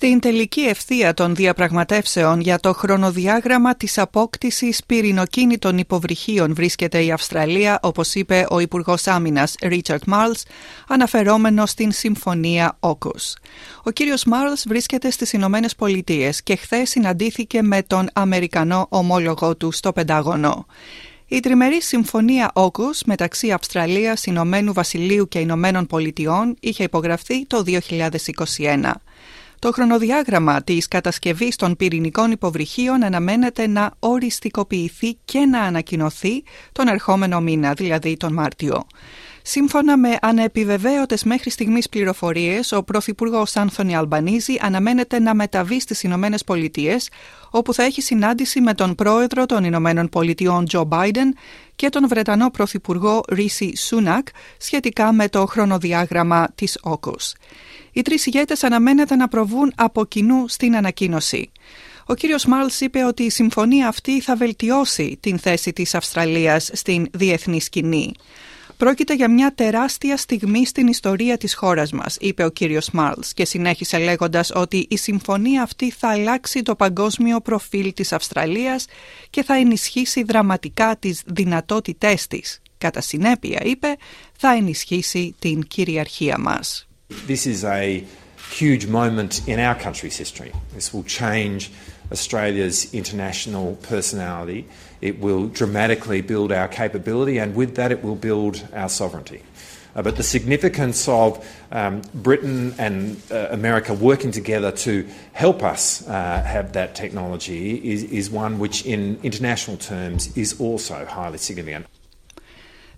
Στην τελική ευθεία των διαπραγματεύσεων για το χρονοδιάγραμμα της απόκτησης πυρηνοκίνητων υποβρυχίων βρίσκεται η Αυστραλία, όπως είπε ο Υπουργός Άμυνας Ρίτσαρτ Μάρλς, αναφερόμενο στην Συμφωνία Όκους. Ο κύριος Μάρλς βρίσκεται στις Ηνωμένες Πολιτείες και χθες συναντήθηκε με τον Αμερικανό ομόλογό του στο Πεντάγωνο. Η τριμερή συμφωνία Όκους μεταξύ Αυστραλίας, Ηνωμένου Βασιλείου και Ηνωμένων Πολιτειών είχε υπογραφεί το 2021. Το χρονοδιάγραμμα της κατασκευής των πυρηνικών υποβρυχίων αναμένεται να οριστικοποιηθεί και να ανακοινωθεί τον ερχόμενο μήνα, δηλαδή τον Μάρτιο. Σύμφωνα με ανεπιβεβαίωτες μέχρι στιγμής πληροφορίες, ο Πρωθυπουργός Άνθονι Αλμπανίζη αναμένεται να μεταβεί στις Ηνωμένες Πολιτείες, όπου θα έχει συνάντηση με τον πρόεδρο των Ηνωμένων Πολιτειών Τζο Μπάιντεν και τον Βρετανό Πρωθυπουργό Ρίση Σούνακ σχετικά με το χρονοδιάγραμμα της ΟΚΟΣ. Οι τρεις ηγέτες αναμένεται να προβούν από κοινού στην ανακοίνωση. Ο κύριος Μάρλς είπε ότι η συμφωνία αυτή θα βελτιώσει την θέση της Αυστραλίας στην διεθνή σκηνή. Πρόκειται για μια τεράστια στιγμή στην ιστορία της χώρας μας, είπε ο κύριος Μάρλς και συνέχισε λέγοντας ότι η συμφωνία αυτή θα αλλάξει το παγκόσμιο προφίλ της Αυστραλίας και θα ενισχύσει δραματικά τις δυνατότητές της. Κατά συνέπεια, είπε, θα ενισχύσει την κυριαρχία μας. This is a huge moment in our country's history. This will change Australia's international personality. It will dramatically build our capability, and with that, it will build our sovereignty. Uh, but the significance of um, Britain and uh, America working together to help us uh, have that technology is, is one which, in international terms, is also highly significant.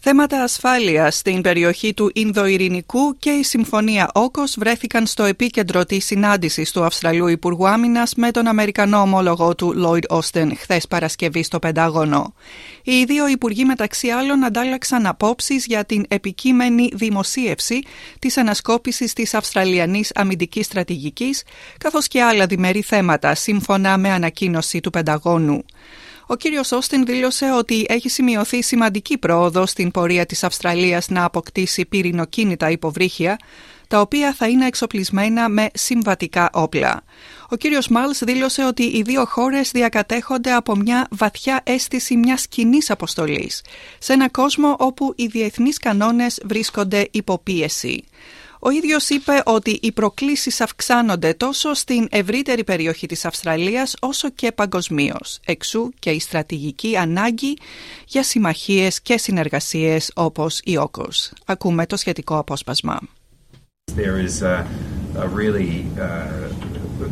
Θέματα ασφάλειας στην περιοχή του Ινδοειρηνικού και η Συμφωνία Όκος βρέθηκαν στο επίκεντρο της συνάντησης του Αυστραλού Υπουργού Άμυνας με τον Αμερικανό ομόλογο του Λόιντ Όστεν χθες Παρασκευή στο Πεντάγωνο. Οι δύο υπουργοί μεταξύ άλλων αντάλλαξαν απόψεις για την επικείμενη δημοσίευση της ανασκόπησης της Αυστραλιανής αμυντικής στρατηγικής καθώς και άλλα διμερεί θέματα σύμφωνα με ανακοίνωση του Πενταγώνου. Ο κύριος Όστιν δήλωσε ότι έχει σημειωθεί σημαντική πρόοδο στην πορεία της Αυστραλίας να αποκτήσει πυρηνοκίνητα υποβρύχια, τα οποία θα είναι εξοπλισμένα με συμβατικά όπλα. Ο κύριος Μάλς δήλωσε ότι οι δύο χώρες διακατέχονται από μια βαθιά αίσθηση μιας κοινής αποστολής, σε ένα κόσμο όπου οι διεθνείς κανόνες βρίσκονται υποπίεση. Ο ίδιος είπε ότι οι προκλήσεις αυξάνονται τόσο στην ευρύτερη περιοχή της Αυστραλίας όσο και παγκοσμίως. Εξού και η στρατηγική ανάγκη για συμμαχίες και συνεργασίες όπως η ΟΚΟΣ. Ακούμε το σχετικό απόσπασμα. There is a, a really uh,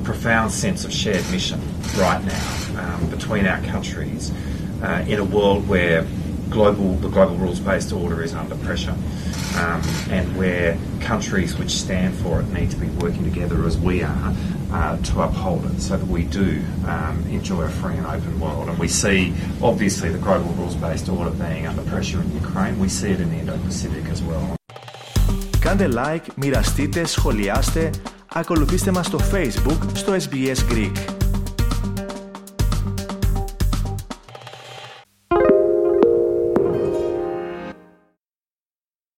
profound sense of shared mission right now um, between our countries uh, in a world where global, the global rules-based order is under pressure. um, and where countries which stand for it need to be working together as we are uh, to uphold it so that we do um, enjoy a free and open world. And we see, obviously, the global rules based order being under pressure in Ukraine. We see it in the Indo Pacific as well. Κάντε like, μοιραστείτε, σχολιάστε, ακολουθήστε μας στο Facebook στο SBS Greek.